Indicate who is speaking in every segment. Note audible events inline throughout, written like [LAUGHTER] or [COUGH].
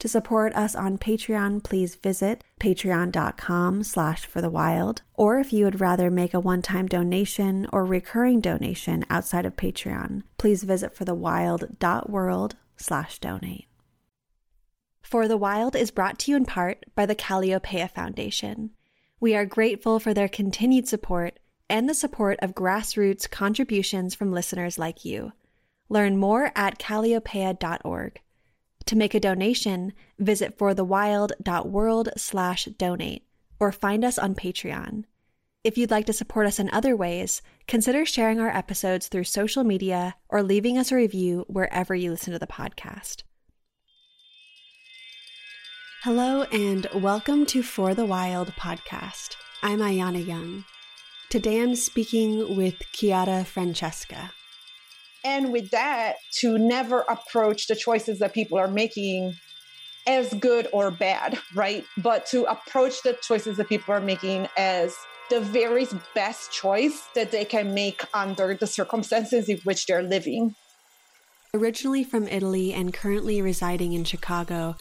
Speaker 1: To support us on Patreon, please visit patreon.com slash for the wild. Or if you would rather make a one-time donation or recurring donation outside of Patreon, please visit forthewild.world slash donate. For the Wild is brought to you in part by the Kalliopeia Foundation. We are grateful for their continued support and the support of grassroots contributions from listeners like you. Learn more at kalliopeia.org. To make a donation, visit forthewild.world slash donate or find us on Patreon. If you'd like to support us in other ways, consider sharing our episodes through social media or leaving us a review wherever you listen to the podcast. Hello and welcome to For the Wild podcast. I'm Ayana Young. Today I'm speaking with Chiara Francesca
Speaker 2: and with that to never approach the choices that people are making as good or bad right? But to approach the choices that people are making as the very best choice that they can make under the circumstances in which they're living.
Speaker 1: Originally from italy and currently residing in chicago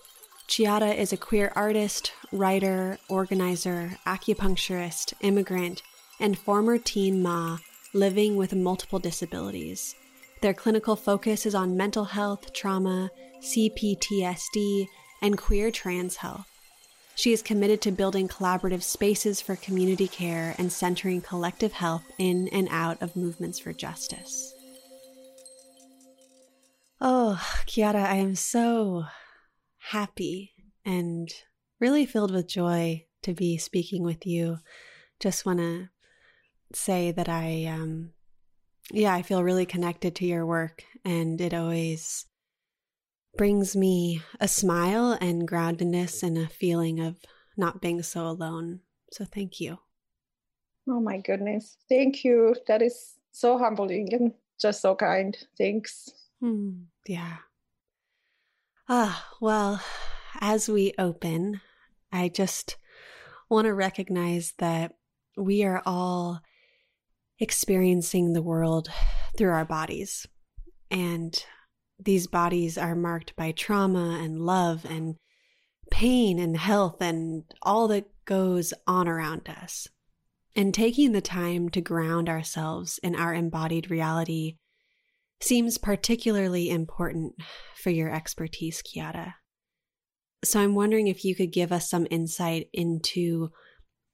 Speaker 1: chiara is a queer artist writer organizer acupuncturist immigrant and former teen ma living with multiple disabilities their clinical focus is on mental health, trauma, CPTSD, and queer trans health. She is committed to building collaborative spaces for community care and centering collective health in and out of movements for justice. Oh, Chiara, I am so happy and really filled with joy to be speaking with you. Just want to say that I um, yeah, I feel really connected to your work, and it always brings me a smile and groundedness and a feeling of not being so alone. So thank you.
Speaker 2: Oh my goodness. Thank you. That is so humbling and just so kind. Thanks.
Speaker 1: Hmm. yeah. Ah, well, as we open, I just want to recognize that we are all experiencing the world through our bodies. And these bodies are marked by trauma and love and pain and health and all that goes on around us. And taking the time to ground ourselves in our embodied reality seems particularly important for your expertise, Chiara. So I'm wondering if you could give us some insight into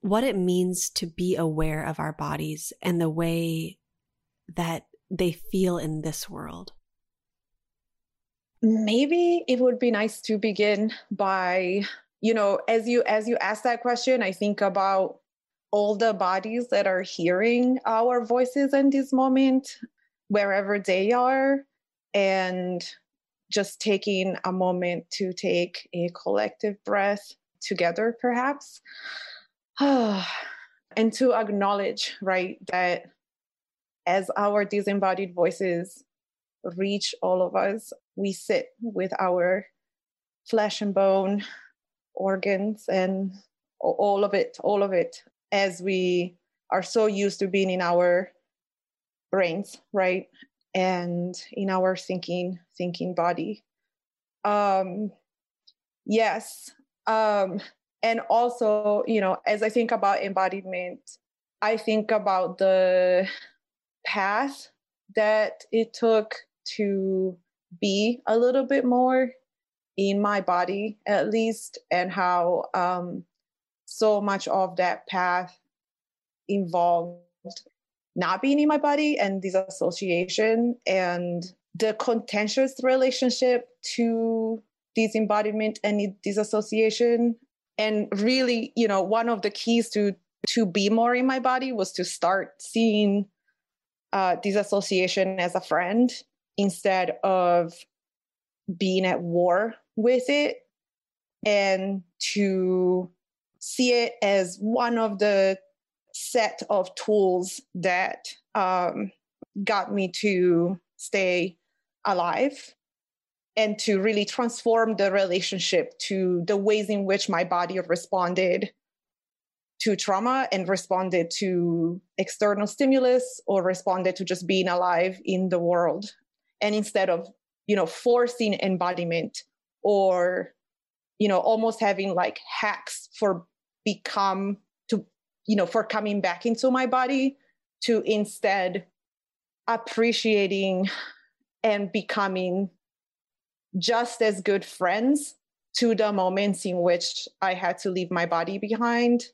Speaker 1: what it means to be aware of our bodies and the way that they feel in this world.
Speaker 2: Maybe it would be nice to begin by, you know, as you as you ask that question, I think about all the bodies that are hearing our voices in this moment, wherever they are, and just taking a moment to take a collective breath together, perhaps. [SIGHS] and to acknowledge, right, that as our disembodied voices reach all of us, we sit with our flesh and bone organs and all of it, all of it, as we are so used to being in our brains, right? And in our thinking, thinking body. Um, yes. Um, and also you know as i think about embodiment i think about the path that it took to be a little bit more in my body at least and how um, so much of that path involved not being in my body and disassociation and the contentious relationship to disembodiment and disassociation and really you know one of the keys to to be more in my body was to start seeing uh, disassociation as a friend instead of being at war with it and to see it as one of the set of tools that um, got me to stay alive and to really transform the relationship to the ways in which my body responded to trauma and responded to external stimulus or responded to just being alive in the world. And instead of you know forcing embodiment or you know almost having like hacks for become to you know for coming back into my body to instead appreciating and becoming just as good friends to the moments in which I had to leave my body behind.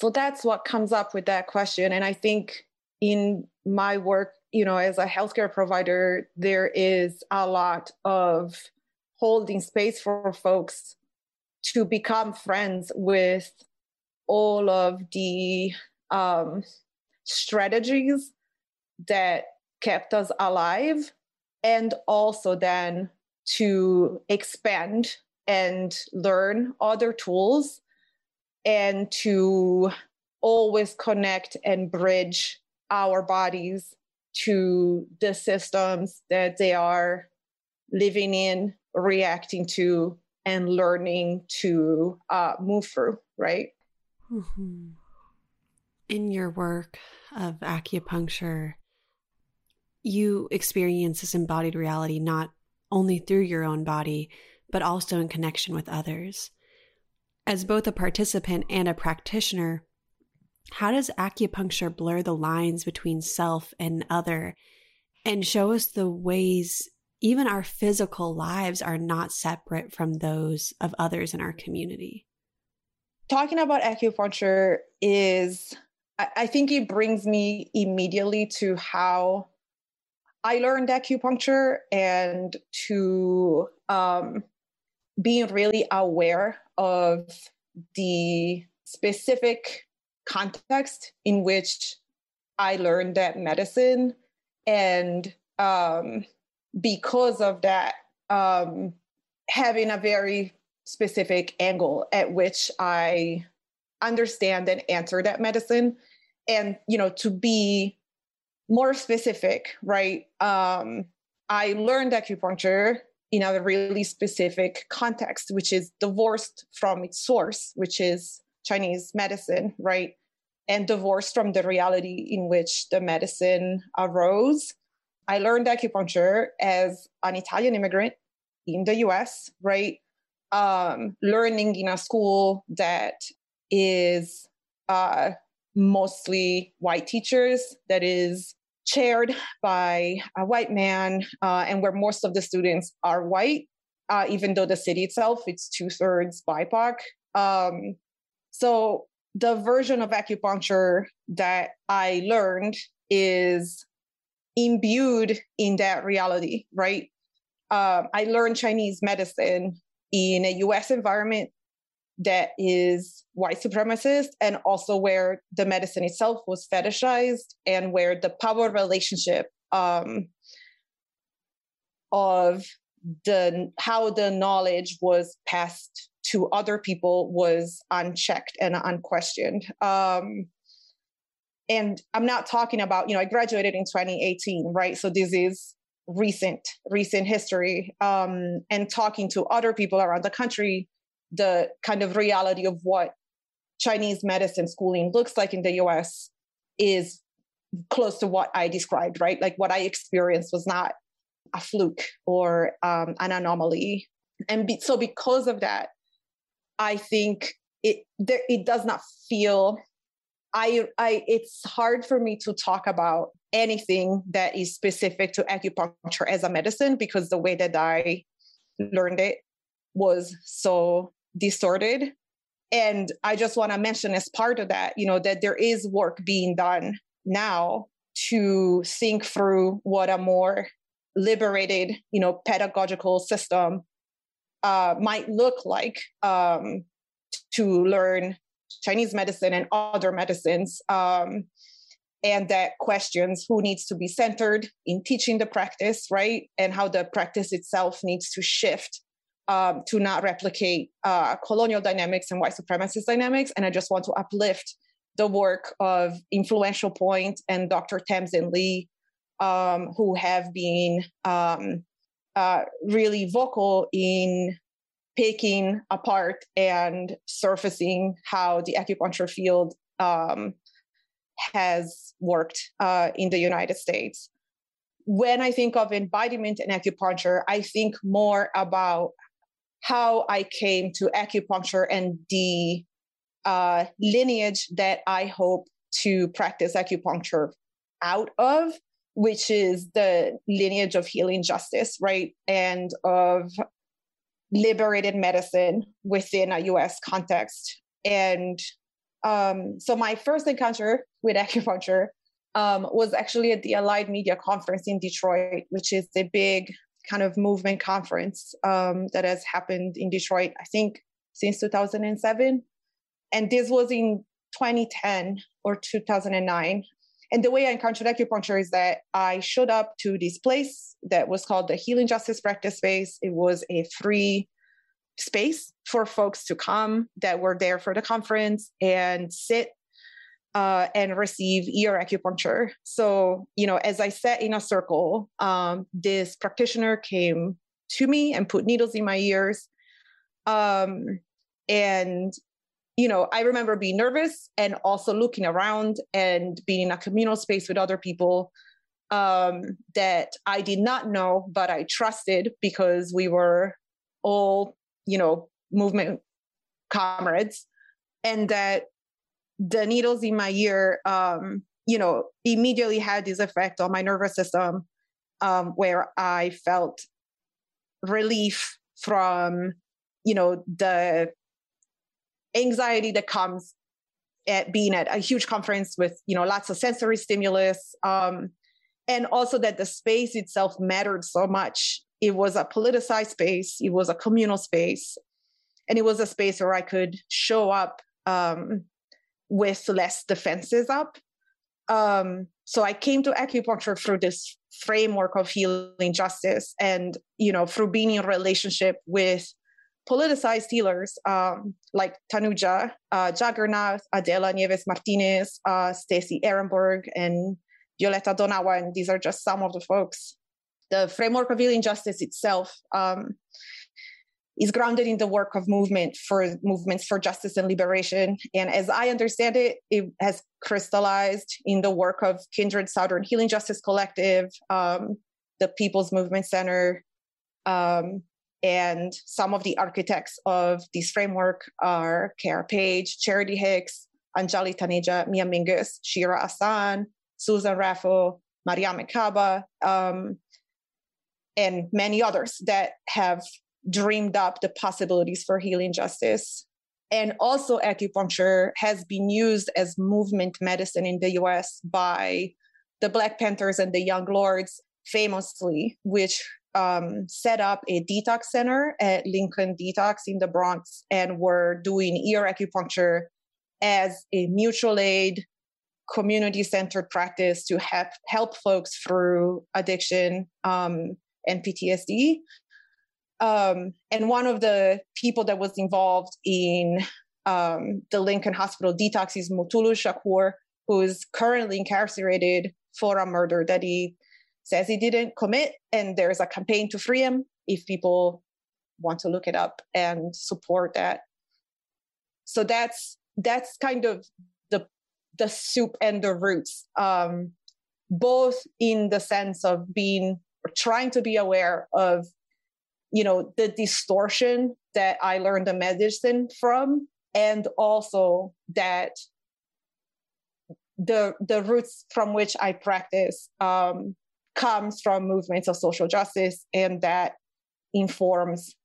Speaker 2: So that's what comes up with that question. And I think in my work, you know, as a healthcare provider, there is a lot of holding space for folks to become friends with all of the um, strategies that kept us alive and also then to expand and learn other tools and to always connect and bridge our bodies to the systems that they are living in, reacting to, and learning to uh, move through, right? Mm-hmm.
Speaker 1: In your work of acupuncture, you experience this embodied reality not only through your own body, but also in connection with others. As both a participant and a practitioner, how does acupuncture blur the lines between self and other and show us the ways even our physical lives are not separate from those of others in our community?
Speaker 2: Talking about acupuncture is, I think it brings me immediately to how I learned acupuncture and to um, being really aware of the specific context in which I learned that medicine. And um, because of that, um, having a very specific angle at which I understand and answer that medicine. And, you know, to be more specific, right? Um, I learned acupuncture in a really specific context, which is divorced from its source, which is Chinese medicine, right? And divorced from the reality in which the medicine arose. I learned acupuncture as an Italian immigrant in the US, right? Um, learning in a school that is uh, mostly white teachers, that is chaired by a white man, uh, and where most of the students are white, uh, even though the city itself it's two thirds BIPOC. Um, so the version of acupuncture that I learned is imbued in that reality, right? Um, I learned Chinese medicine in a US environment that is white supremacist and also where the medicine itself was fetishized and where the power relationship um, of the how the knowledge was passed to other people was unchecked and unquestioned. Um, and i'm not talking about you know i graduated in 2018 right? So this is recent recent history. Um, and talking to other people around the country the kind of reality of what Chinese medicine schooling looks like in the US is close to what I described, right? Like what I experienced was not a fluke or um, an anomaly. And be, so, because of that, I think it there, it does not feel. I, I it's hard for me to talk about anything that is specific to acupuncture as a medicine because the way that I learned it was so distorted and i just want to mention as part of that you know that there is work being done now to think through what a more liberated you know pedagogical system uh, might look like um, to learn chinese medicine and other medicines um, and that questions who needs to be centered in teaching the practice, right? And how the practice itself needs to shift um, to not replicate uh, colonial dynamics and white supremacist dynamics. And I just want to uplift the work of Influential Point and Dr. Tamsin Lee, um, who have been um, uh, really vocal in picking apart and surfacing how the acupuncture field um, has worked uh, in the United States. When I think of embodiment and acupuncture, I think more about how I came to acupuncture and the uh, lineage that I hope to practice acupuncture out of, which is the lineage of healing justice, right? And of liberated medicine within a US context. And um, so my first encounter with acupuncture um, was actually at the Allied Media Conference in Detroit, which is a big kind of movement conference um, that has happened in Detroit, I think, since 2007. And this was in 2010 or 2009. And the way I encountered acupuncture is that I showed up to this place that was called the Healing Justice Practice Space. It was a free space for folks to come that were there for the conference and sit uh, and receive ear acupuncture. So, you know, as I sat in a circle, um, this practitioner came to me and put needles in my ears. Um, and, you know, I remember being nervous and also looking around and being in a communal space with other people um, that I did not know, but I trusted because we were all you know, movement comrades, and that the needles in my ear, um, you know, immediately had this effect on my nervous system, um, where I felt relief from, you know, the anxiety that comes at being at a huge conference with you know lots of sensory stimulus um, and also that the space itself mattered so much. It was a politicized space, it was a communal space, and it was a space where I could show up um, with less defenses up. Um, so I came to acupuncture through this framework of healing justice, and you know, through being in relationship with politicized healers um, like Tanuja, uh, Adela Nieves Martinez, uh, Stacey Ehrenberg, and Violeta Donawa, and these are just some of the folks the framework of healing justice itself um, is grounded in the work of movement for movements for justice and liberation. And as I understand it, it has crystallized in the work of Kindred Southern Healing Justice Collective, um, the People's Movement Center, um, and some of the architects of this framework are Cara Page, Charity Hicks, Anjali Taneja, Mia Mingus, Shira Hassan, Susan Raffo, Maria Mekaba, um, and many others that have dreamed up the possibilities for healing justice. And also, acupuncture has been used as movement medicine in the US by the Black Panthers and the Young Lords, famously, which um, set up a detox center at Lincoln Detox in the Bronx and were doing ear acupuncture as a mutual aid, community centered practice to help, help folks through addiction um, and PTSD. Um, and one of the people that was involved in um, the Lincoln Hospital detox is Mutulu Shakur, who is currently incarcerated for a murder that he says he didn't commit. And there's a campaign to free him if people want to look it up and support that. So that's that's kind of the the soup and the roots, um, both in the sense of being trying to be aware of you know the distortion that i learned the medicine from and also that the the roots from which i practice um, comes from movements of social justice and that informs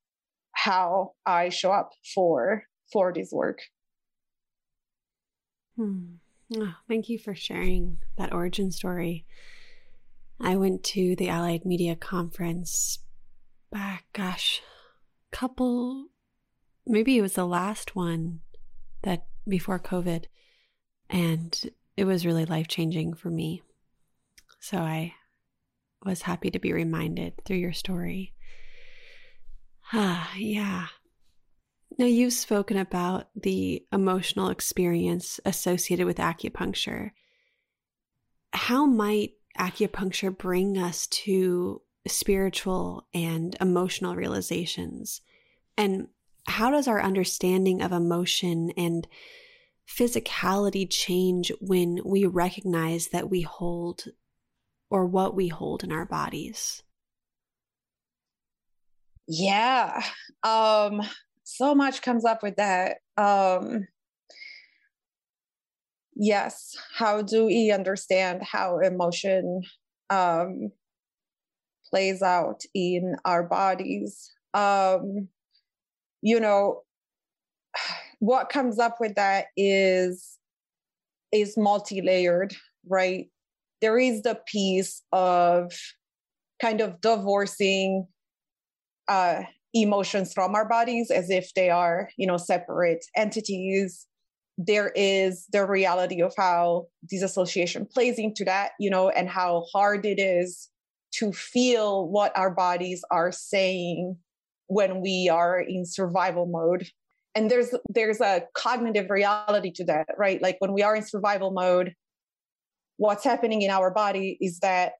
Speaker 2: how i show up for for this work
Speaker 1: hmm. oh, thank you for sharing that origin story I went to the Allied Media Conference back, gosh, couple, maybe it was the last one that before COVID. And it was really life changing for me. So I was happy to be reminded through your story. Ah, yeah. Now, you've spoken about the emotional experience associated with acupuncture. How might acupuncture bring us to spiritual and emotional realizations? And how does our understanding of emotion and physicality change when we recognize that we hold or what we hold in our bodies?
Speaker 2: Yeah. Um so much comes up with that. Um yes, how do we understand how emotion um plays out in our bodies? Um you know, [SIGHS] what comes up with that is is multi-layered, right? There is the piece of kind of divorcing uh, emotions from our bodies as if they are, you know, separate entities. There is the reality of how disassociation plays into that, you know, and how hard it is to feel what our bodies are saying when we are in survival mode. And there's there's a cognitive reality to that right? Like when we are in survival mode what's happening in our body is that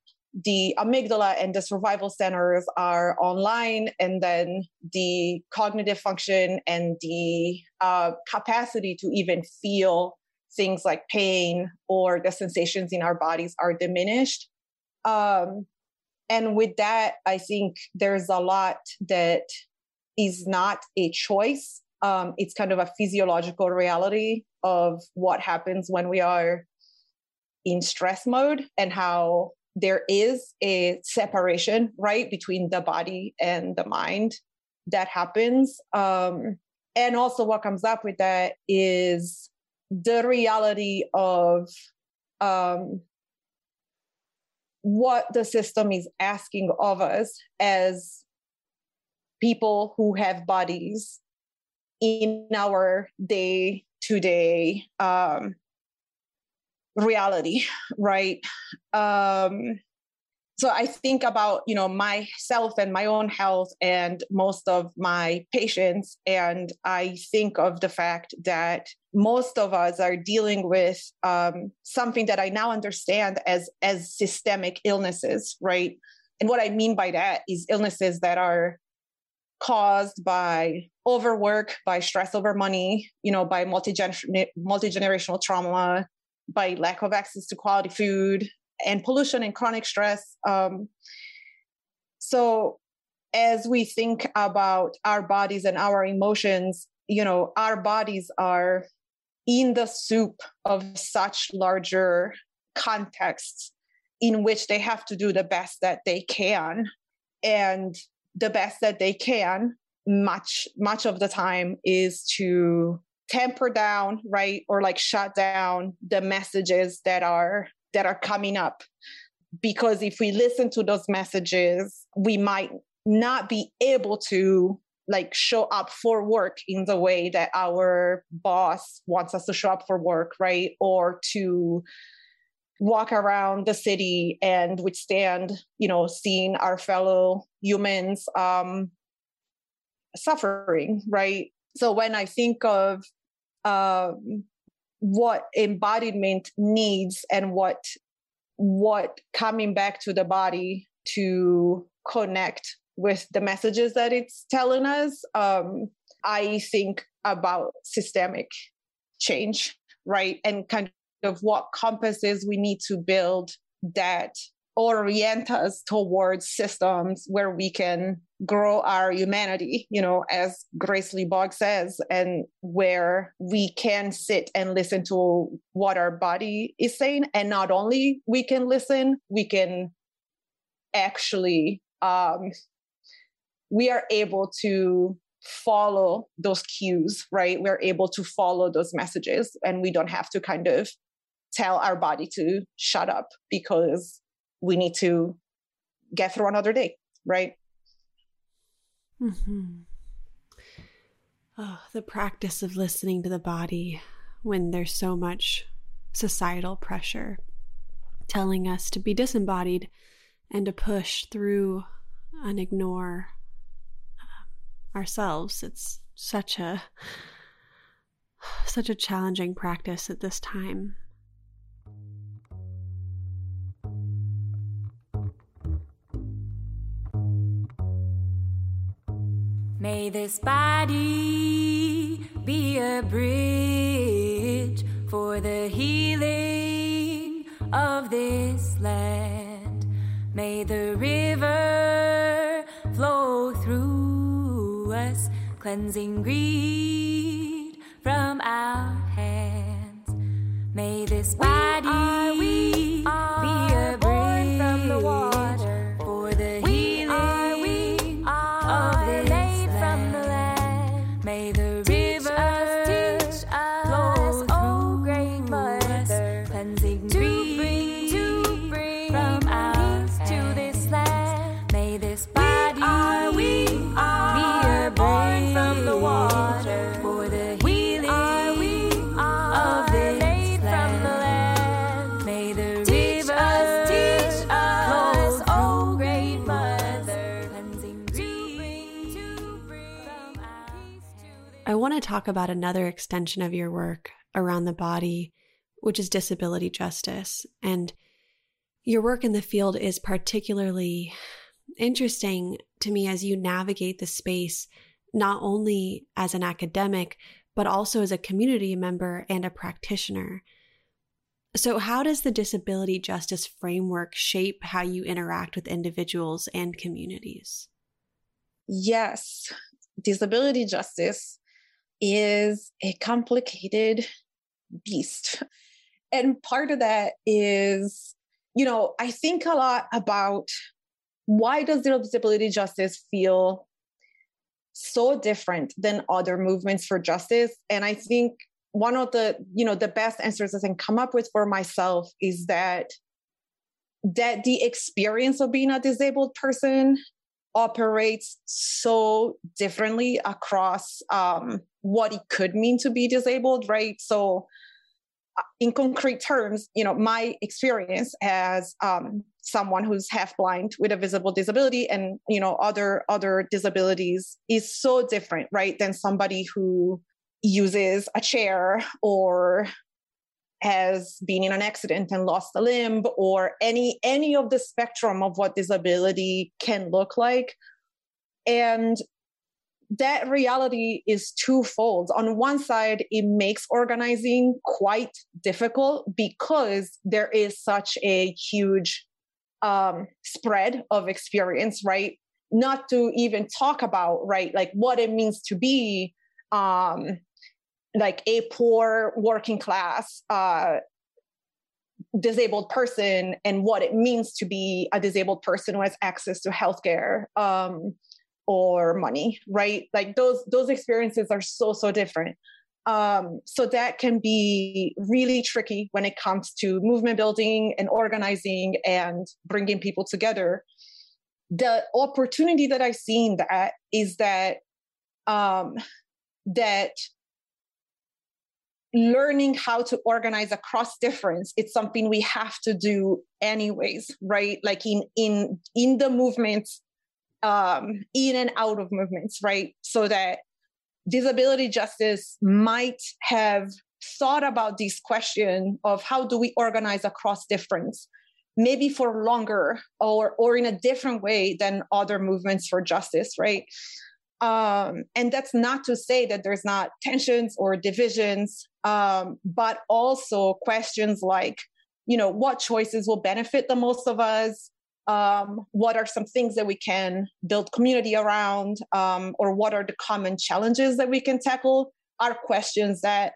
Speaker 2: the amygdala and the survival centers are online and then the cognitive function and the uh, capacity to even feel things like pain or the sensations in our bodies are diminished. Um, and with that i think there's a lot that is not a choice. Um, it's kind of a physiological reality of what happens when we are in stress mode and how there is a separation right between the body and the mind that happens. Um, and also what comes up with that is the reality of um, what the system is asking of us as people who have bodies in our day to day reality, right? Um, so I think about you know myself and my own health and most of my patients, and I think of the fact that most of us are dealing with um, something that I now understand as as systemic illnesses, right? And what I mean by that is illnesses that are caused by overwork, by stress over money, you know, by multi-gener- multi-generational trauma, by lack of access to quality food and pollution and chronic stress. Um, so as we think about our bodies and our emotions, you know, our bodies are in the soup of such larger contexts in which they have to do the best that they can. And the best that they can much much of the time is to temper down right or like shut down the messages that are that are coming up. Because if we listen to those messages we might not be able to like show up for work in the way that our boss wants us to show up for work right? Or to walk around the city and withstand you know seeing our fellow humans um suffering right? So when i think of um what embodiment needs and what what coming back to the body to connect with the messages that it's telling us um i think about systemic change right? And kind of what compasses we need to build that orient us towards systems where we can grow our humanity, you know, as Grace Lee Boggs says, and where we can sit and listen to what our body is saying. And not only we can listen, we can actually um, we are able to follow those cues, right? We're able to follow those messages and we don't have to kind of tell our body to shut up because we need to get through another day, right?
Speaker 1: Mm-hmm. Oh, the practice of listening to the body when there's so much societal pressure telling us to be disembodied and to push through and ignore um, ourselves. It's such a such a challenging practice at this time.
Speaker 3: May this body be a bridge for the healing of this land. May the river flow through us, cleansing greed from our hands. May this body we are, we are
Speaker 1: talk about another extension of your work around the body, which is disability justice. And your work in the field is particularly interesting to me as you navigate the space, not only as an academic, but also as a community member and a practitioner. So, how does the disability justice framework shape how you interact with individuals and communities?
Speaker 2: Yes, disability justice is a complicated beast. [LAUGHS] And part of that is, you know, I think a lot about why does disability justice feel so different than other movements for justice? And I think one of the, you know, the best answers I can come up with for myself is that that the experience of being a disabled person operates so differently across um, what it could mean to be disabled, right? So, uh, in concrete terms, you know, my experience as um, someone who's half blind with a visible disability and you know other other disabilities is so different, right, than somebody who uses a chair or has been in an accident and lost a limb or any any of the spectrum of what disability can look like and that reality is twofold. On one side it makes organizing quite difficult because there is such a huge um, spread of experience right? Not to even talk about right like what it means to be um, like a poor working class uh, disabled person and what it means to be a disabled person who has access to healthcare. Um, or money right? Like those those experiences are so so different. Um, so that can be really tricky when it comes to movement building and organizing and bringing people together. The opportunity that i see in that is that um, that learning how to organize across difference it's something we have to do anyways right? Like in in in the movements um in and out of movements right so that disability justice might have thought about this question of how do we organize across difference maybe for longer or or in a different way than other movements for justice right um, and that's not to say that there's not tensions or divisions, um, but also questions like, you know, what choices will benefit the most of us? Um, what are some things that we can build community around? Um, or what are the common challenges that we can tackle? Are questions that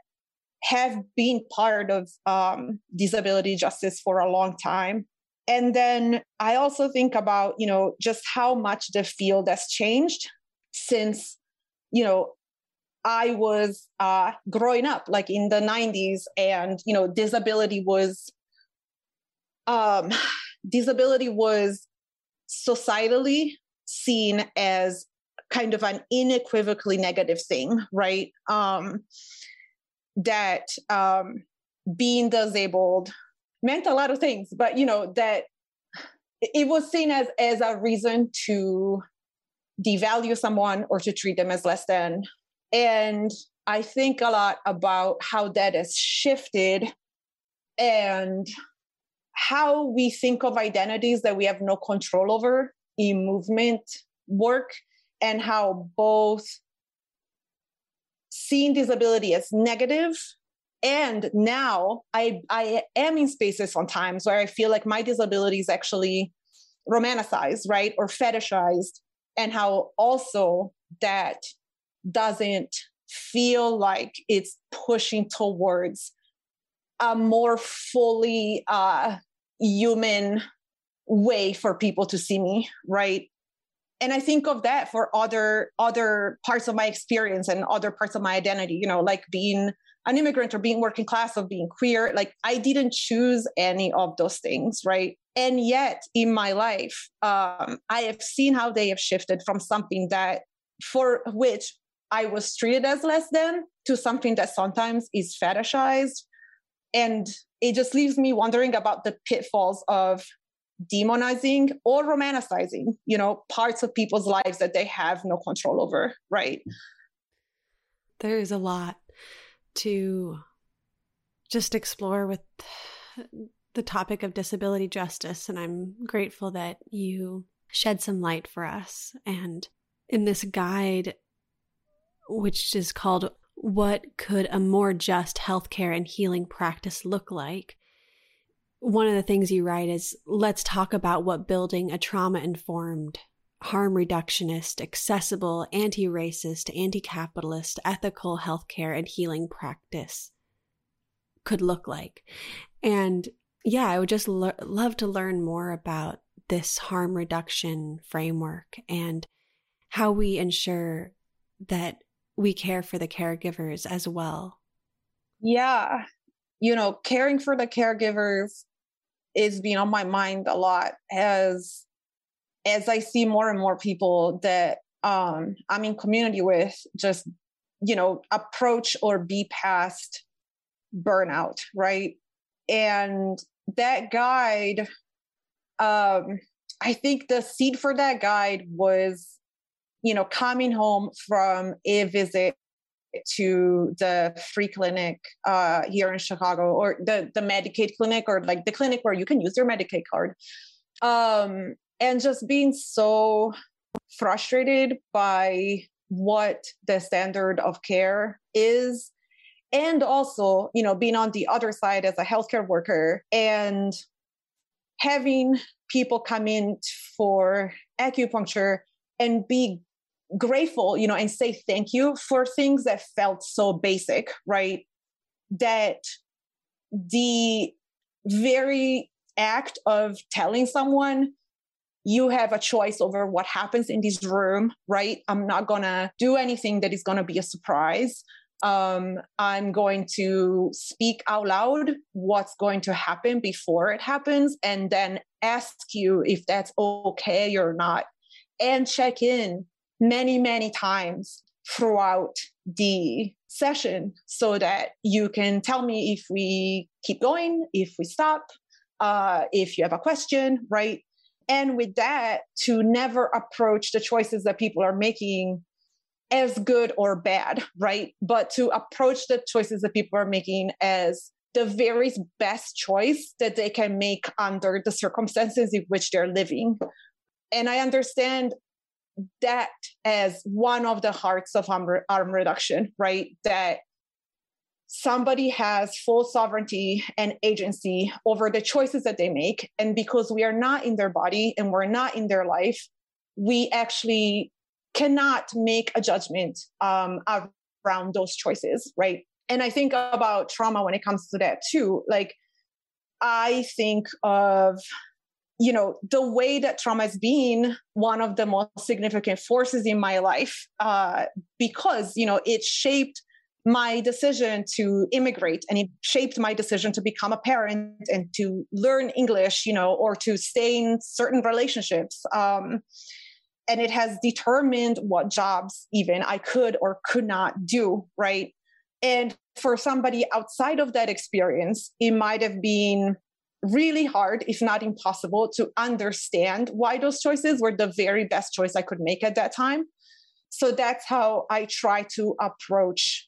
Speaker 2: have been part of um, disability justice for a long time. And then I also think about, you know, just how much the field has changed since you know i was uh, growing up like in the 90s and you know disability was um disability was societally seen as kind of an unequivocally negative thing right um that um being disabled meant a lot of things, but you know, that it was seen as as a reason to devalue someone or to treat them as less than. And I think a lot about how that has shifted and how we think of identities that we have no control over in movement work and how both seeing disability as negative and now I I am in spaces sometimes where I feel like my disability is actually romanticized, right, or fetishized, and how also that doesn't feel like it's pushing towards a more fully uh, human way for people to see me, right? And I think of that for other other parts of my experience and other parts of my identity, you know, like being an immigrant or being working class or being queer. Like I didn't choose any of those things, right? And yet in my life, um, I have seen how they have shifted from something that for which I was treated as less than to something that sometimes is fetishized. And it just leaves me wondering about the pitfalls of demonizing or romanticizing, you know, parts of people's lives that they have no control over, right?
Speaker 1: There's a lot to just explore with the topic of disability justice. And I'm grateful that you shed some light for us. And in this guide, which is called What Could a More Just Healthcare and Healing Practice Look Like? One of the things you write is let's talk about what building a trauma informed harm reductionist, accessible, anti racist, anti capitalist, ethical healthcare and healing practice could look like. And yeah, I would just lo- love to learn more about this harm reduction framework and how we ensure that we care for the caregivers as well.
Speaker 2: Yeah. You know, caring for the caregivers is being on my mind a lot as as I see more and more people that um, I'm in community with just, you know, approach or be past burnout, right? And that guide, um, I think the seed for that guide was, you know, coming home from a visit to the free clinic uh, here in Chicago or the, the Medicaid clinic or like the clinic where you can use your Medicaid card. Um, and just being so frustrated by what the standard of care is and also you know being on the other side as a healthcare worker and having people come in for acupuncture and be grateful you know and say thank you for things that felt so basic right that the very act of telling someone you have a choice over what happens in this room, right? I'm not gonna do anything that is gonna be a surprise. Um, I'm going to speak out loud what's going to happen before it happens and then ask you if that's okay or not and check in many, many times throughout the session so that you can tell me if we keep going, if we stop, uh, if you have a question, right? and with that to never approach the choices that people are making as good or bad right but to approach the choices that people are making as the very best choice that they can make under the circumstances in which they're living and i understand that as one of the hearts of harm, harm reduction right that somebody has full sovereignty and agency over the choices that they make. And because we are not in their body and we're not in their life, we actually cannot make a judgment um, around those choices, right? And I think about trauma when it comes to that too. Like, I think of you know the way that trauma has been one of the most significant forces in my life uh, because you know it shaped my decision to immigrate and it shaped my decision to become a parent and to learn english you know or to stay in certain relationships. Um, and it has determined what jobs even i could or could not do right? And for somebody outside of that experience, it might have been really hard, if not impossible, to understand why those choices were the very best choice I could make at that time. So that's how I try to approach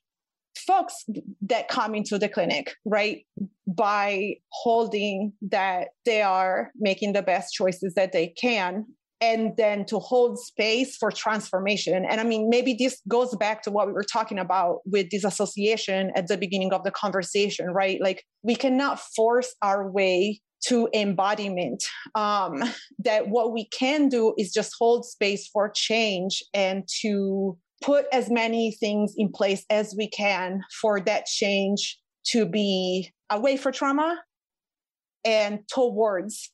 Speaker 2: folks that come into the clinic, right? By holding that they are making the best choices that they can and then to hold space for transformation. And I mean, maybe this goes back to what we were talking about with disassociation at the beginning of the conversation, right? Like, we cannot force our way to embodiment. Um, that what we can do is just hold space for change and to put as many things in place as we can for that change to be away for trauma and towards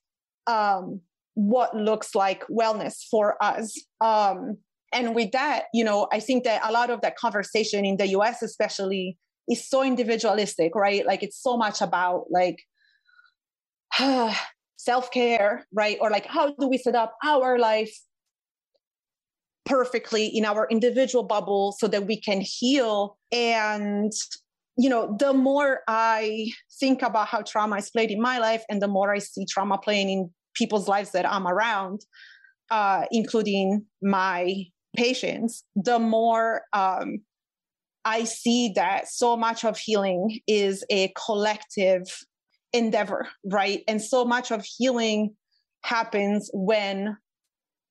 Speaker 2: um, what looks like wellness for us. Um, and with that, you know, I think that a lot of that conversation in the US, especially, is so individualistic, right? Like it's so much about like [SIGHS] self care, right? Or like how do we set up our life perfectly in our individual bubble so that we can heal and you know the more i think about how trauma is played in my life and the more i see trauma playing in people's lives that I'm around, uh, including my patients, the more um, I see that so much of healing is a collective endeavor, right? And so much of healing happens when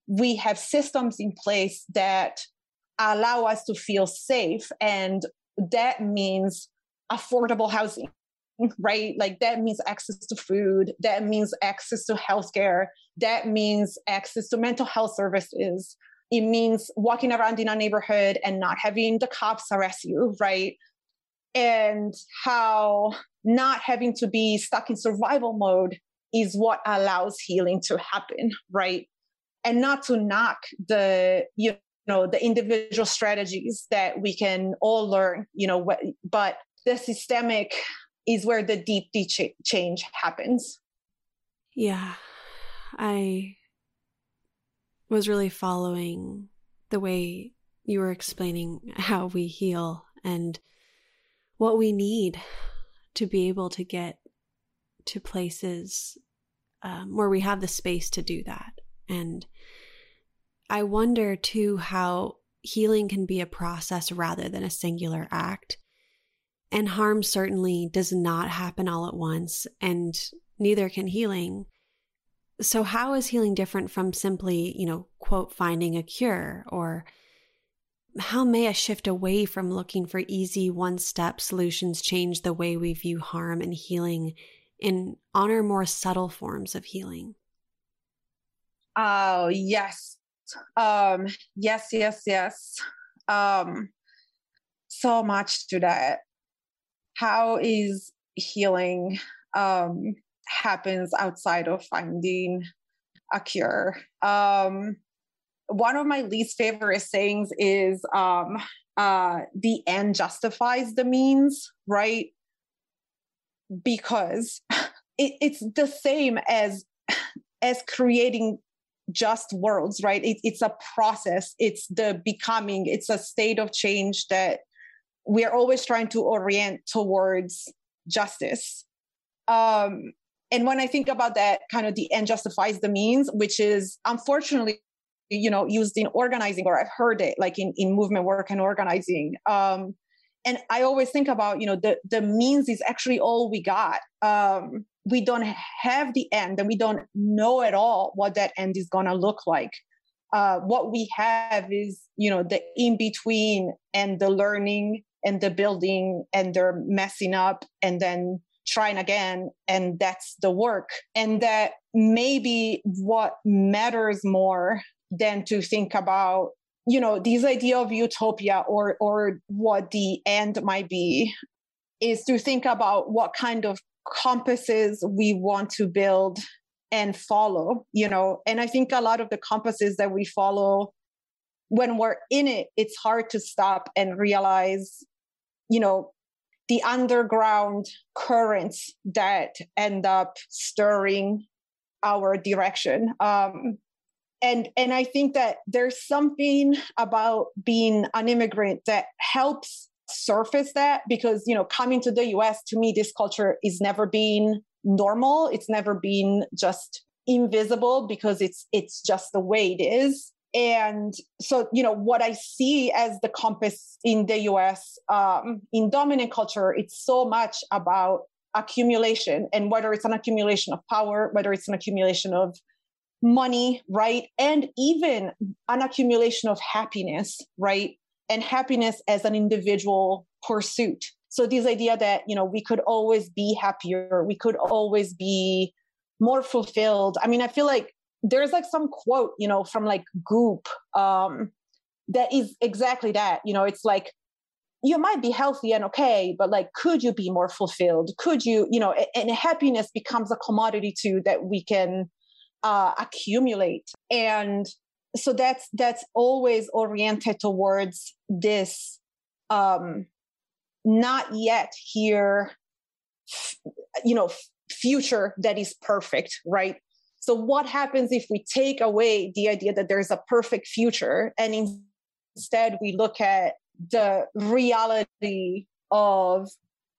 Speaker 2: we have systems in place that allow us to feel safe. And that means affordable housing [LAUGHS] right? Like that means access to food, that means access to healthcare, that means access to mental health services. It means walking around in a neighborhood and not having the cops arrest you, right? And how not having to be stuck in survival mode is what allows healing to happen, right? And not to knock the, you know, the individual strategies that we can all learn, you know, but the systemic is where the deep, deep ch- change happens.
Speaker 1: Yeah. I was really following the way you were explaining how we heal and what we need to be able to get to places um, where we have the space to do that. And I wonder too how healing can be a process rather than a singular act. And harm certainly does not happen all at once, and neither can healing. So, how is healing different from simply, you know, quote, finding a cure? Or how may a shift away from looking for easy one step solutions change the way we view harm and healing and honor more subtle forms of healing?
Speaker 2: Oh, yes. Um, yes, yes, yes. Um, so much to that how is healing um, happens outside of finding a cure. Um, one of my least favorite sayings is um, uh, the end justifies the means, right? Because [LAUGHS] it, it's the same as as creating just worlds, right? It, it's a process. It's the becoming. It's a state of change that we are always trying to orient towards justice. Um, and when I think about that, kind of the end justifies the means, which is unfortunately, you know, used in organizing, or I've heard it like in, in movement work and organizing. Um, and I always think about, you know, the, the means is actually all we got. Um, we don't have the end and we don't know at all what that end is going to look like. Uh, what we have is, you know, the in between and the learning and the building and they're messing up and then trying again and that's the work. And that maybe what matters more than to think about you know this idea of utopia or or what the end might be is to think about what kind of compasses we want to build and follow you know. And i think a lot of the compasses that we follow when we're in it it's hard to stop and realize you know the underground currents that end up stirring our direction. Um, and and i think that there's something about being an immigrant that helps surface that because you know coming to the us to me this culture is never been normal. It's never been just invisible because it's it's just the way it is and so you know what i see as the compass in the us um, in dominant culture it's so much about accumulation and whether it's an accumulation of power whether it's an accumulation of money right? And even an accumulation of happiness right? And happiness as an individual pursuit. So this idea that you know we could always be happier we could always be more fulfilled. I mean i feel like there's like some quote you know from like goop um that is exactly that you know it's like you might be healthy and okay but like could you be more fulfilled? Could you you know and, happiness becomes a commodity too that we can uh, accumulate. And so that's that's always oriented towards this um not yet here you know future that is perfect right so what happens if we take away the idea that there's a perfect future and instead we look at the reality of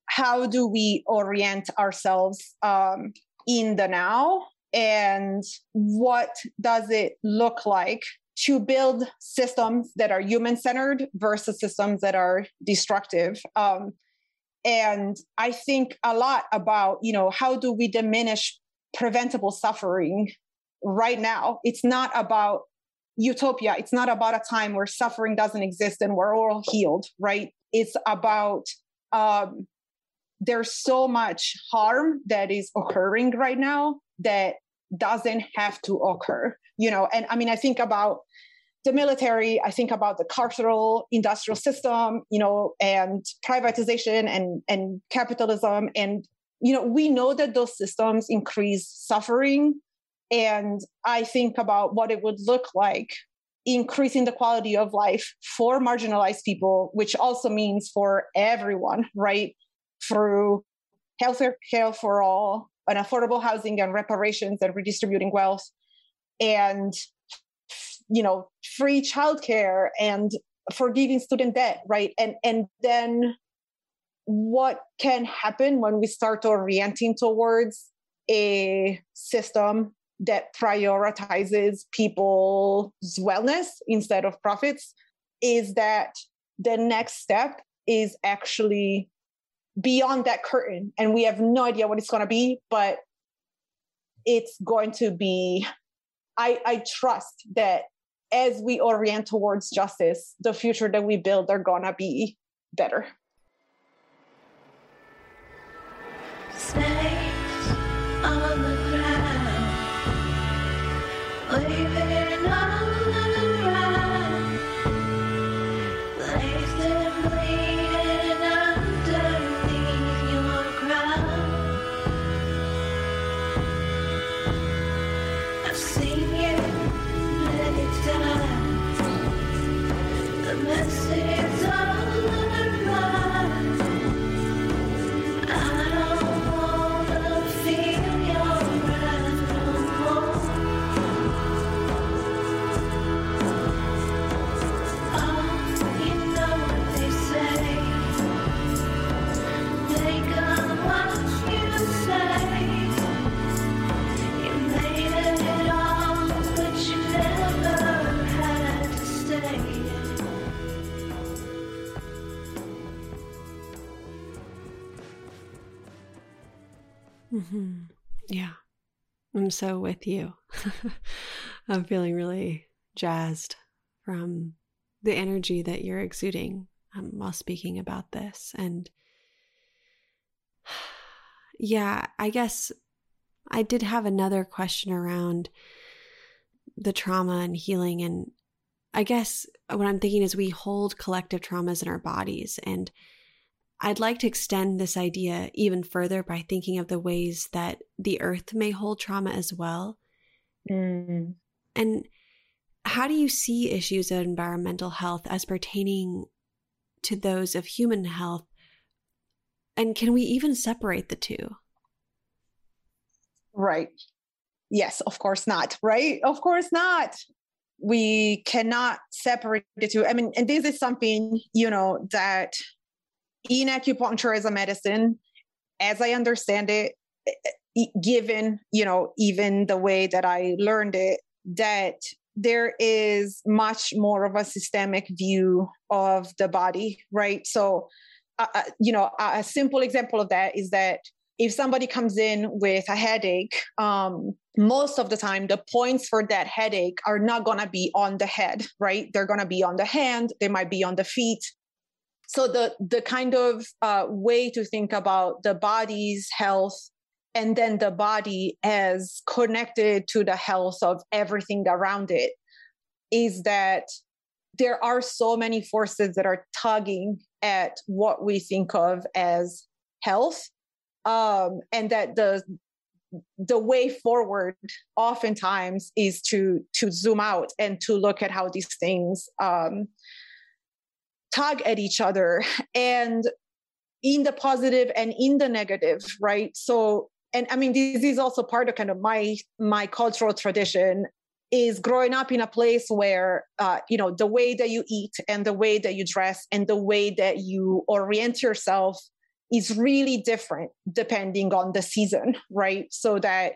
Speaker 2: how do we orient ourselves um, in the now and what does it look like to build systems that are human centered versus systems that are destructive? Um, and i think a lot about you know how do we diminish preventable suffering right now. It's not about utopia. It's not about a time where suffering doesn't exist and we're all healed right? It's about um, there's so much harm that is occurring right now that doesn't have to occur you know? And i mean i think about the military i think about the carceral industrial system you know and privatization and and capitalism and you know we know that those systems increase suffering. And i think about what it would look like increasing the quality of life for marginalized people which also means for everyone right? Through healthcare care for all and affordable housing and reparations and redistributing wealth and you know free childcare and forgiving student debt right? And and then what can happen when we start orienting towards a system that prioritizes people's wellness instead of profits is that the next step is actually beyond that curtain. And we have no idea what it's going to be but it's going to be i i trust that as we orient towards justice the future that we build are going to be better Snakes
Speaker 1: Mm-hmm. Yeah. I'm so with you. [LAUGHS] I'm feeling really jazzed from the energy that you're exuding um, while speaking about this. And [SIGHS] yeah, I guess I did have another question around the trauma and healing. And I guess what I'm thinking is we hold collective traumas in our bodies. And I'd like to extend this idea even further by thinking of the ways that the earth may hold trauma as well. Mm. And how do you see issues of environmental health as pertaining to those of human health? And can we even separate the two?
Speaker 2: Right. Yes, of course not. Right? Of course not. We cannot separate the two. I mean, and this is something, you know, that in acupuncture as a medicine, as I understand it, given, you know, even the way that I learned it, that there is much more of a systemic view of the body, right? So, uh, uh you know, a simple example of that is that if somebody comes in with a headache, um, most of the time the points for that headache are not going to be on the head, right? They're going to be on the hand, they might be on the feet. So the the kind of uh, way to think about the body's health and then the body as connected to the health of everything around it is that there are so many forces that are tugging at what we think of as health um, and that the the way forward oftentimes is to to zoom out and to look at how these things um, tug at each other and in the positive and in the negative right? So and i mean this is also part of kind of my my cultural tradition is growing up in a place where uh, you know the way that you eat and the way that you dress and the way that you orient yourself is really different depending on the season right? So that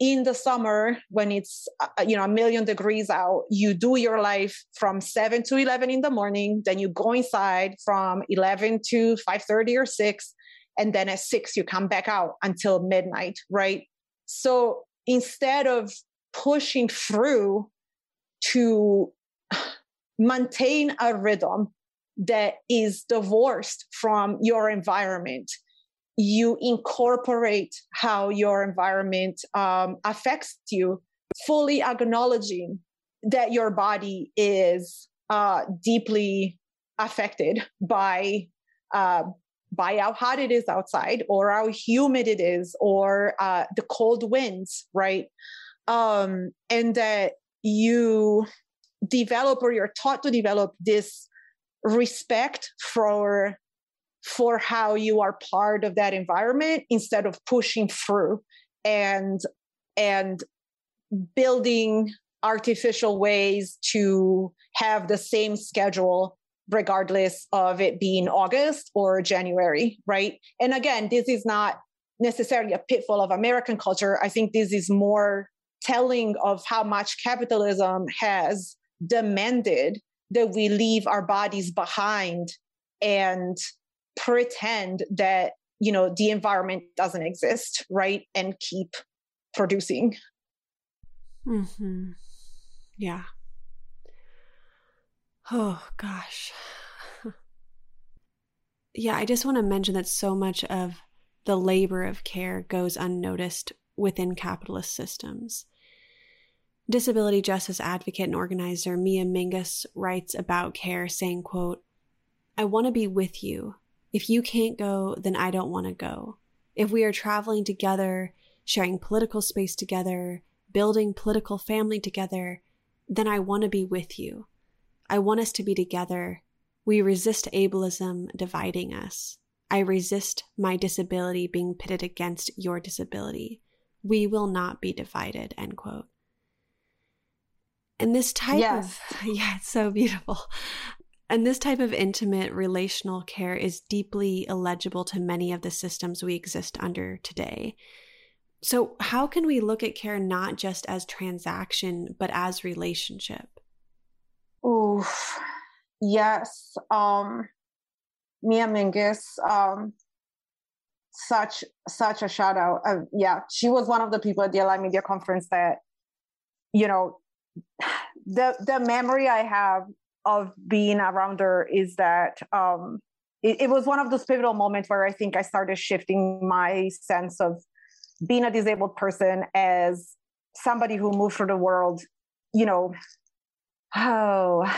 Speaker 2: in the summer when it's uh, you know a million degrees out you do your life from 7 to 11 in the morning then you go inside from 11 to 5.30 or 6 and then at 6 you come back out until midnight right? So instead of pushing through to maintain a rhythm that is divorced from your environment you incorporate how your environment um, affects you, fully acknowledging that your body is uh, deeply affected by uh, by how hot it is outside, or how humid it is, or uh, the cold winds, right? Um, and that you develop or you're taught to develop this respect for for how you are part of that environment instead of pushing through and and building artificial ways to have the same schedule regardless of it being August or January, right? And again, this is not necessarily a pitfall of American culture. I think this is more telling of how much capitalism has demanded that we leave our bodies behind and pretend that you know the environment doesn't exist right and keep producing.
Speaker 1: Mm-hmm. yeah. Oh gosh. [LAUGHS] Yeah i just want to mention that so much of the labor of care goes unnoticed within capitalist systems. Disability justice advocate and organizer mia mingus writes about care saying quote i want to be with you if you can't go, then I don't want to go. If we are traveling together, sharing political space together, building political family together, then I want to be with you. I want us to be together. We resist ableism dividing us. I resist my disability being pitted against your disability. We will not be divided, end quote. And this type yes. of, [LAUGHS] yeah, it's so beautiful. And this type of intimate relational care is deeply illegible to many of the systems we exist under today. So, how can we look at care not just as transaction, but as relationship?
Speaker 2: Oh, yes. Um, Mia Mingus, um, such such a shout out. Uh, yeah, she was one of the people at the Allied Media conference that, you know, [SIGHS] the the memory I have of being around her is that um, it, it was one of those pivotal moments where I think I started shifting my sense of being a disabled person as somebody who moved through the world, you know, oh,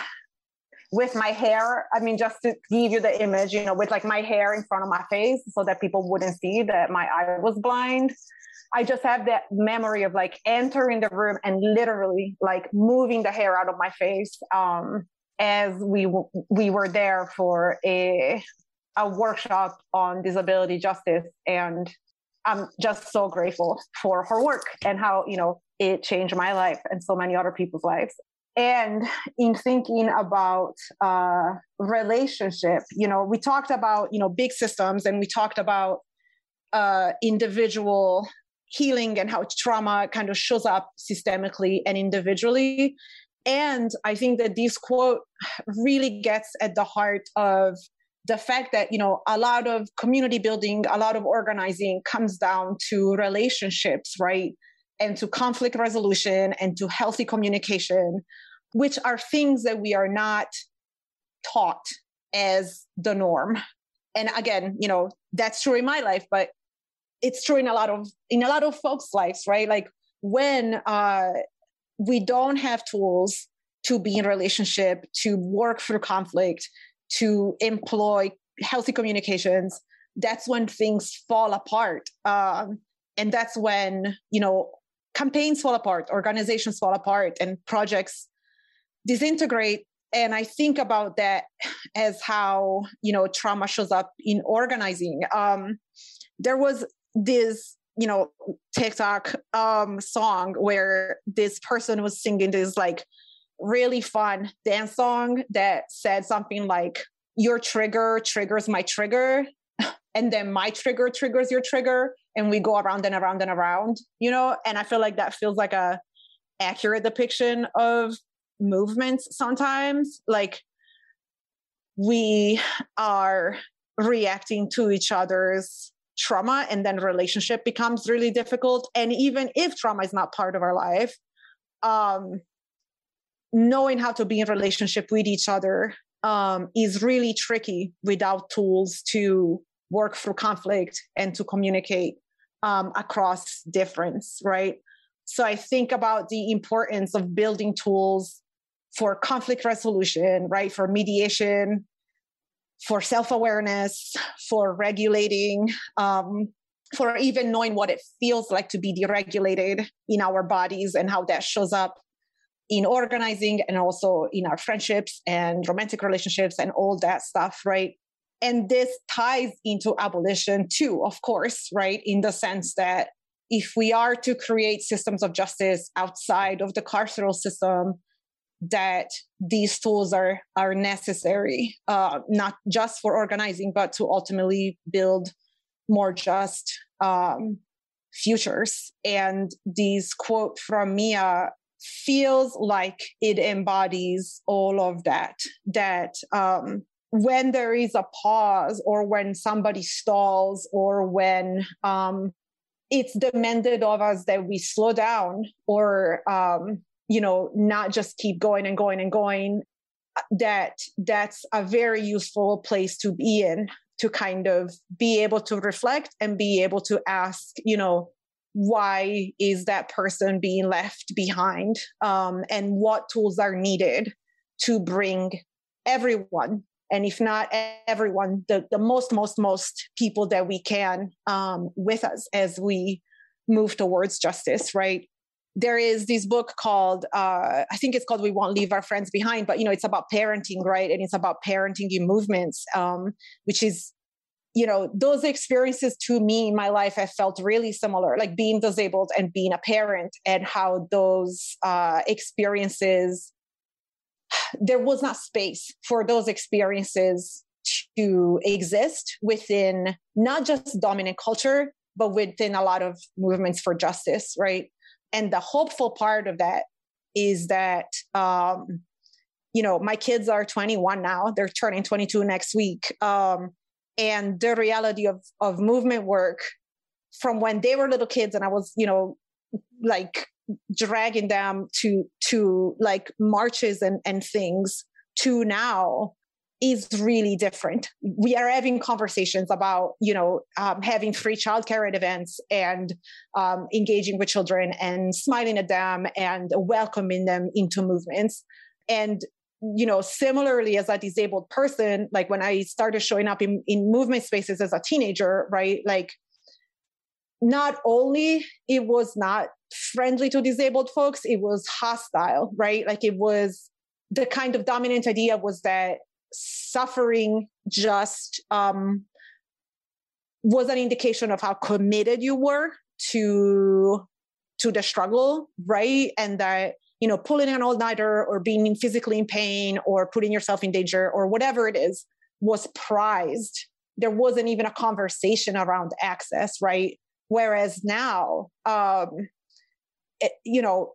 Speaker 2: with my hair. I mean, just to give you the image, you know, with like my hair in front of my face so that people wouldn't see that my eye was blind. I just have that memory of like entering the room and literally like moving the hair out of my face. Um, as we we were there for a a workshop on disability justice. And i'm just so grateful for her work and how you know it changed my life and so many other people's lives. And in thinking about uh, relationship you know we talked about you know big systems and we talked about uh, individual healing and how trauma kind of shows up systemically and individually and i think that this quote really gets at the heart of the fact that you know a lot of community building a lot of organizing comes down to relationships right? And to conflict resolution and to healthy communication which are things that we are not taught as the norm. And again you know that's true in my life but it's true in a lot of in a lot of folks lives right? Like when uh we don't have tools to be in relationship to work through conflict to employ healthy communications. That's when things fall apart. Um, and that's when you know campaigns fall apart organizations fall apart and projects disintegrate. And i think about that as how you know trauma shows up in organizing. Um, there was this you know tiktok um, song where this person was singing this like really fun dance song that said something like your trigger triggers my trigger [LAUGHS] and then my trigger triggers your trigger and we go around and around and around you know? And i feel like that feels like a accurate depiction of movements sometimes. Like we are reacting to each other's trauma and then relationship becomes really difficult and even if trauma is not part of our life um knowing how to be in relationship with each other um, is really tricky without tools to work through conflict and to communicate um, across difference, right? So I think about the importance of building tools for conflict resolution, right? For mediation, for self awareness, for regulating, um, for even knowing what it feels like to be deregulated in our bodies and how that shows up in organizing and also in our friendships and romantic relationships and all that stuff, right? And this ties into abolition too, of course, right? In the sense that if we are to create systems of justice outside of the carceral system, that these tools are are necessary, uh, not just for organizing, but to ultimately build more just um, futures. And these quote from Mia feels like it embodies all of that that um, when there is a pause or when somebody stalls or when um, it's demanded of us that we slow down or um, you know not just keep going and going and going that that's a very useful place to be in to kind of be able to reflect and be able to ask you know why is that person being left behind? Um, and what tools are needed to bring everyone and if not everyone the, the most most most people that we can um, with us as we move towards justice right there is this book called uh, i think it's called we won't leave our friends behind but you know it's about parenting right? And it's about parenting in movements um, which is you know those experiences to me in my life have felt really similar like being disabled and being a parent and how those uh, experiences [SIGHS] there was not space for those experiences to exist within not just dominant culture but within a lot of movements for justice right and the hopeful part of that is that um, you know my kids are 21 now. They're turning 22 next week. Um, and the reality of of movement work from when they were little kids and i was you know like dragging them to to like marches and and things to now is really different. We are having conversations about, you know, um, having free childcare at events and um, engaging with children and smiling at them and welcoming them into movements. And you know, similarly as a disabled person, like when I started showing up in, in movement spaces as a teenager, right? Like not only it was not friendly to disabled folks, it was hostile, right? Like it was the kind of dominant idea was that suffering just um, was an indication of how committed you were to to the struggle, right? And that you know, pulling an all nighter or being physically in pain or putting yourself in danger or whatever it is was prized. There wasn't even a conversation around access, right? Whereas now, um, it, you know,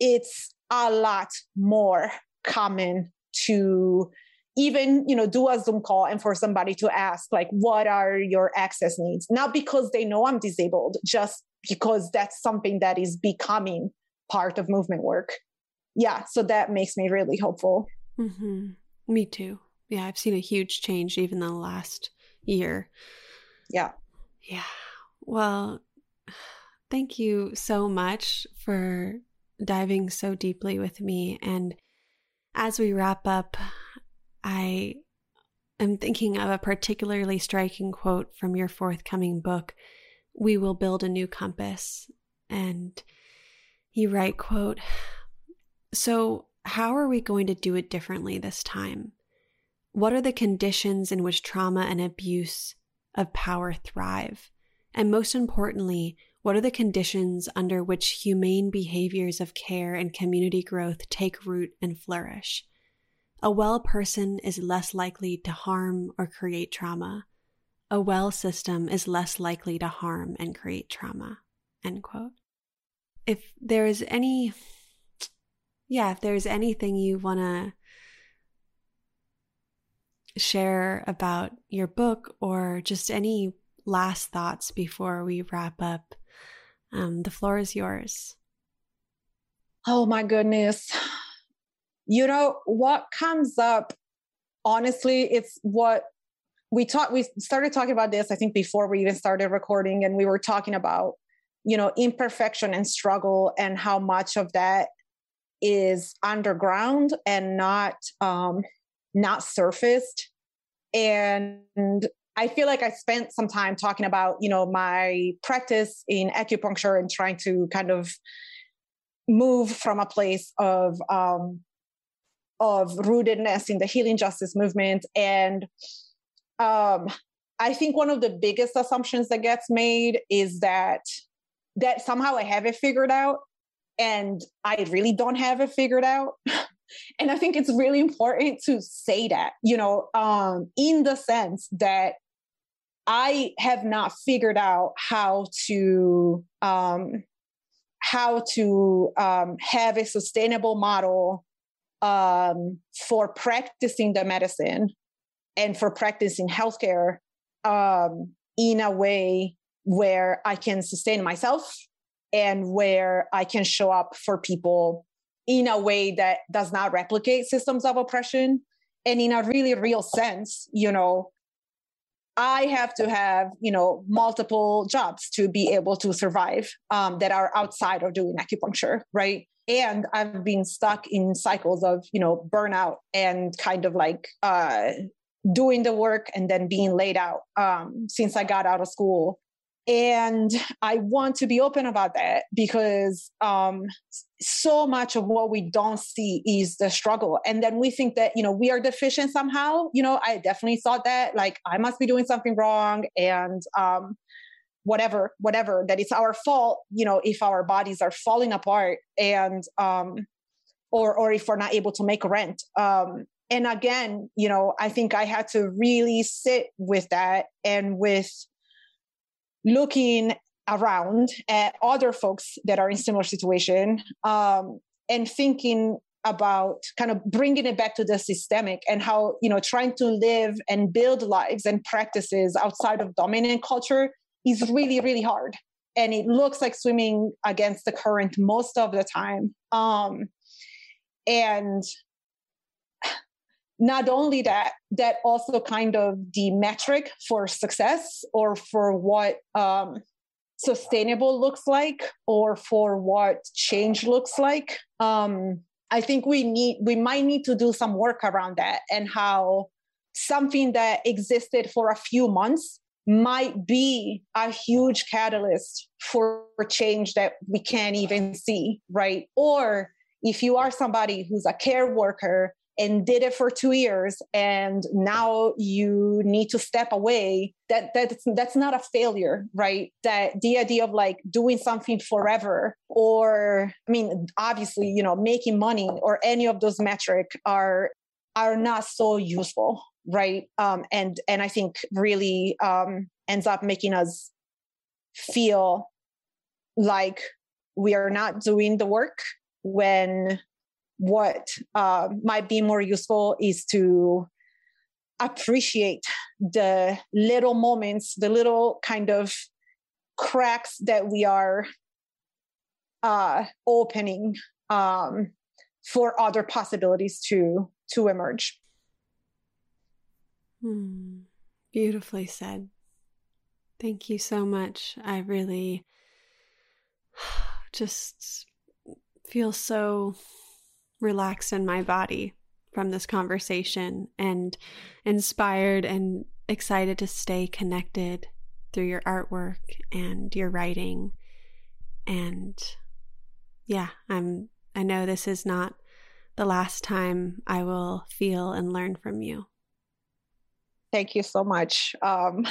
Speaker 2: it's a lot more common to even you know do a zoom call and for somebody to ask like what are your access needs not because they know i'm disabled just because that's something that is becoming part of movement work. Yeah, so that makes me really hopeful.
Speaker 1: Mm-hmm. Me too. Yeah, I've seen a huge change even the last year.
Speaker 2: Yeah.
Speaker 1: Yeah. Well, thank you so much for diving so deeply with me. And as we wrap up, I am thinking of a particularly striking quote from your forthcoming book, We Will Build a New Compass. And you write, quote, So, how are we going to do it differently this time? What are the conditions in which trauma and abuse of power thrive? And most importantly, what are the conditions under which humane behaviors of care and community growth take root and flourish? A well person is less likely to harm or create trauma. A well system is less likely to harm and create trauma. End quote if there's any yeah if there's anything you want to share about your book or just any last thoughts before we wrap up um, the floor is yours
Speaker 2: oh my goodness you know what comes up honestly it's what we talked we started talking about this i think before we even started recording and we were talking about you know imperfection and struggle and how much of that is underground and not um not surfaced. And i feel like i spent some time talking about you know my practice in acupuncture and trying to kind of move from a place of um of rootedness in the healing justice movement and um i think one of the biggest assumptions that gets made is that that somehow I have it figured out and I really don't have it figured out. [LAUGHS] and I think it's really important to say that, you know, um, in the sense that I have not figured out how to um, how to um, have a sustainable model um, for practicing the medicine and for practicing healthcare um, in a way where I can sustain myself and where I can show up for people in a way that does not replicate systems of oppression. And in a really real sense, you know, I have to have, you know, multiple jobs to be able to survive um, that are outside of doing acupuncture, right? And I've been stuck in cycles of, you know, burnout and kind of like uh, doing the work and then being laid out um, since I got out of school. And i want to be open about that because um, so much of what we don't see is the struggle. And then we think that you know we are deficient somehow. You know i definitely thought that like i must be doing something wrong. And um, whatever whatever that it's our fault you know if our bodies are falling apart and um or or if we're not able to make rent. Um and again you know i think i had to really sit with that and with looking around at other folks that are in similar situation um, and thinking about kind of bringing it back to the systemic and how you know trying to live and build lives and practices outside of dominant culture is really really hard and it looks like swimming against the current most of the time um, and not only that, that also kind of the metric for success or for what um, sustainable looks like or for what change looks like. Um, I think we need, we might need to do some work around that and how something that existed for a few months might be a huge catalyst for change that we can't even see, right? Or if you are somebody who's a care worker and did it for two years and now you need to step away that that's that's not a failure right that the idea of like doing something forever or i mean obviously you know making money or any of those metric are are not so useful right um and and i think really um ends up making us feel like we are not doing the work when what uh, might be more useful is to appreciate the little moments, the little kind of cracks that we are uh, opening um, for other possibilities to to emerge.
Speaker 1: Hmm. Beautifully said. Thank you so much. I really [SIGHS] just feel so relaxed in my body from this conversation and inspired and excited to stay connected through your artwork and your writing and yeah i'm i know this is not the last time i will feel and learn from you
Speaker 2: thank you so much um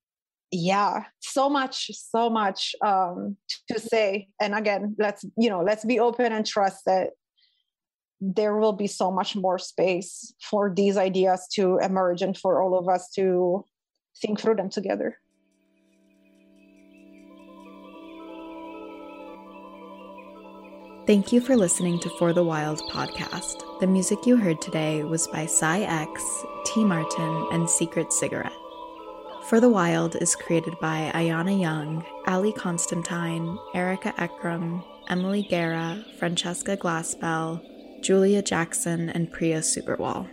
Speaker 2: [LAUGHS] yeah so much so much um to say and again let's you know let's be open and trust that there will be so much more space for these ideas to emerge and for all of us to think through them together.
Speaker 1: Thank you for listening to For the Wild podcast. The music you heard today was by Cy X, Te Martin, and Secret Cigarette. For the Wild is created by Ayana Young, Ali Constantine, Erica Ekram, Emily Guerra, Francesca Glassbell, Julia Jackson, and Priya Superwall.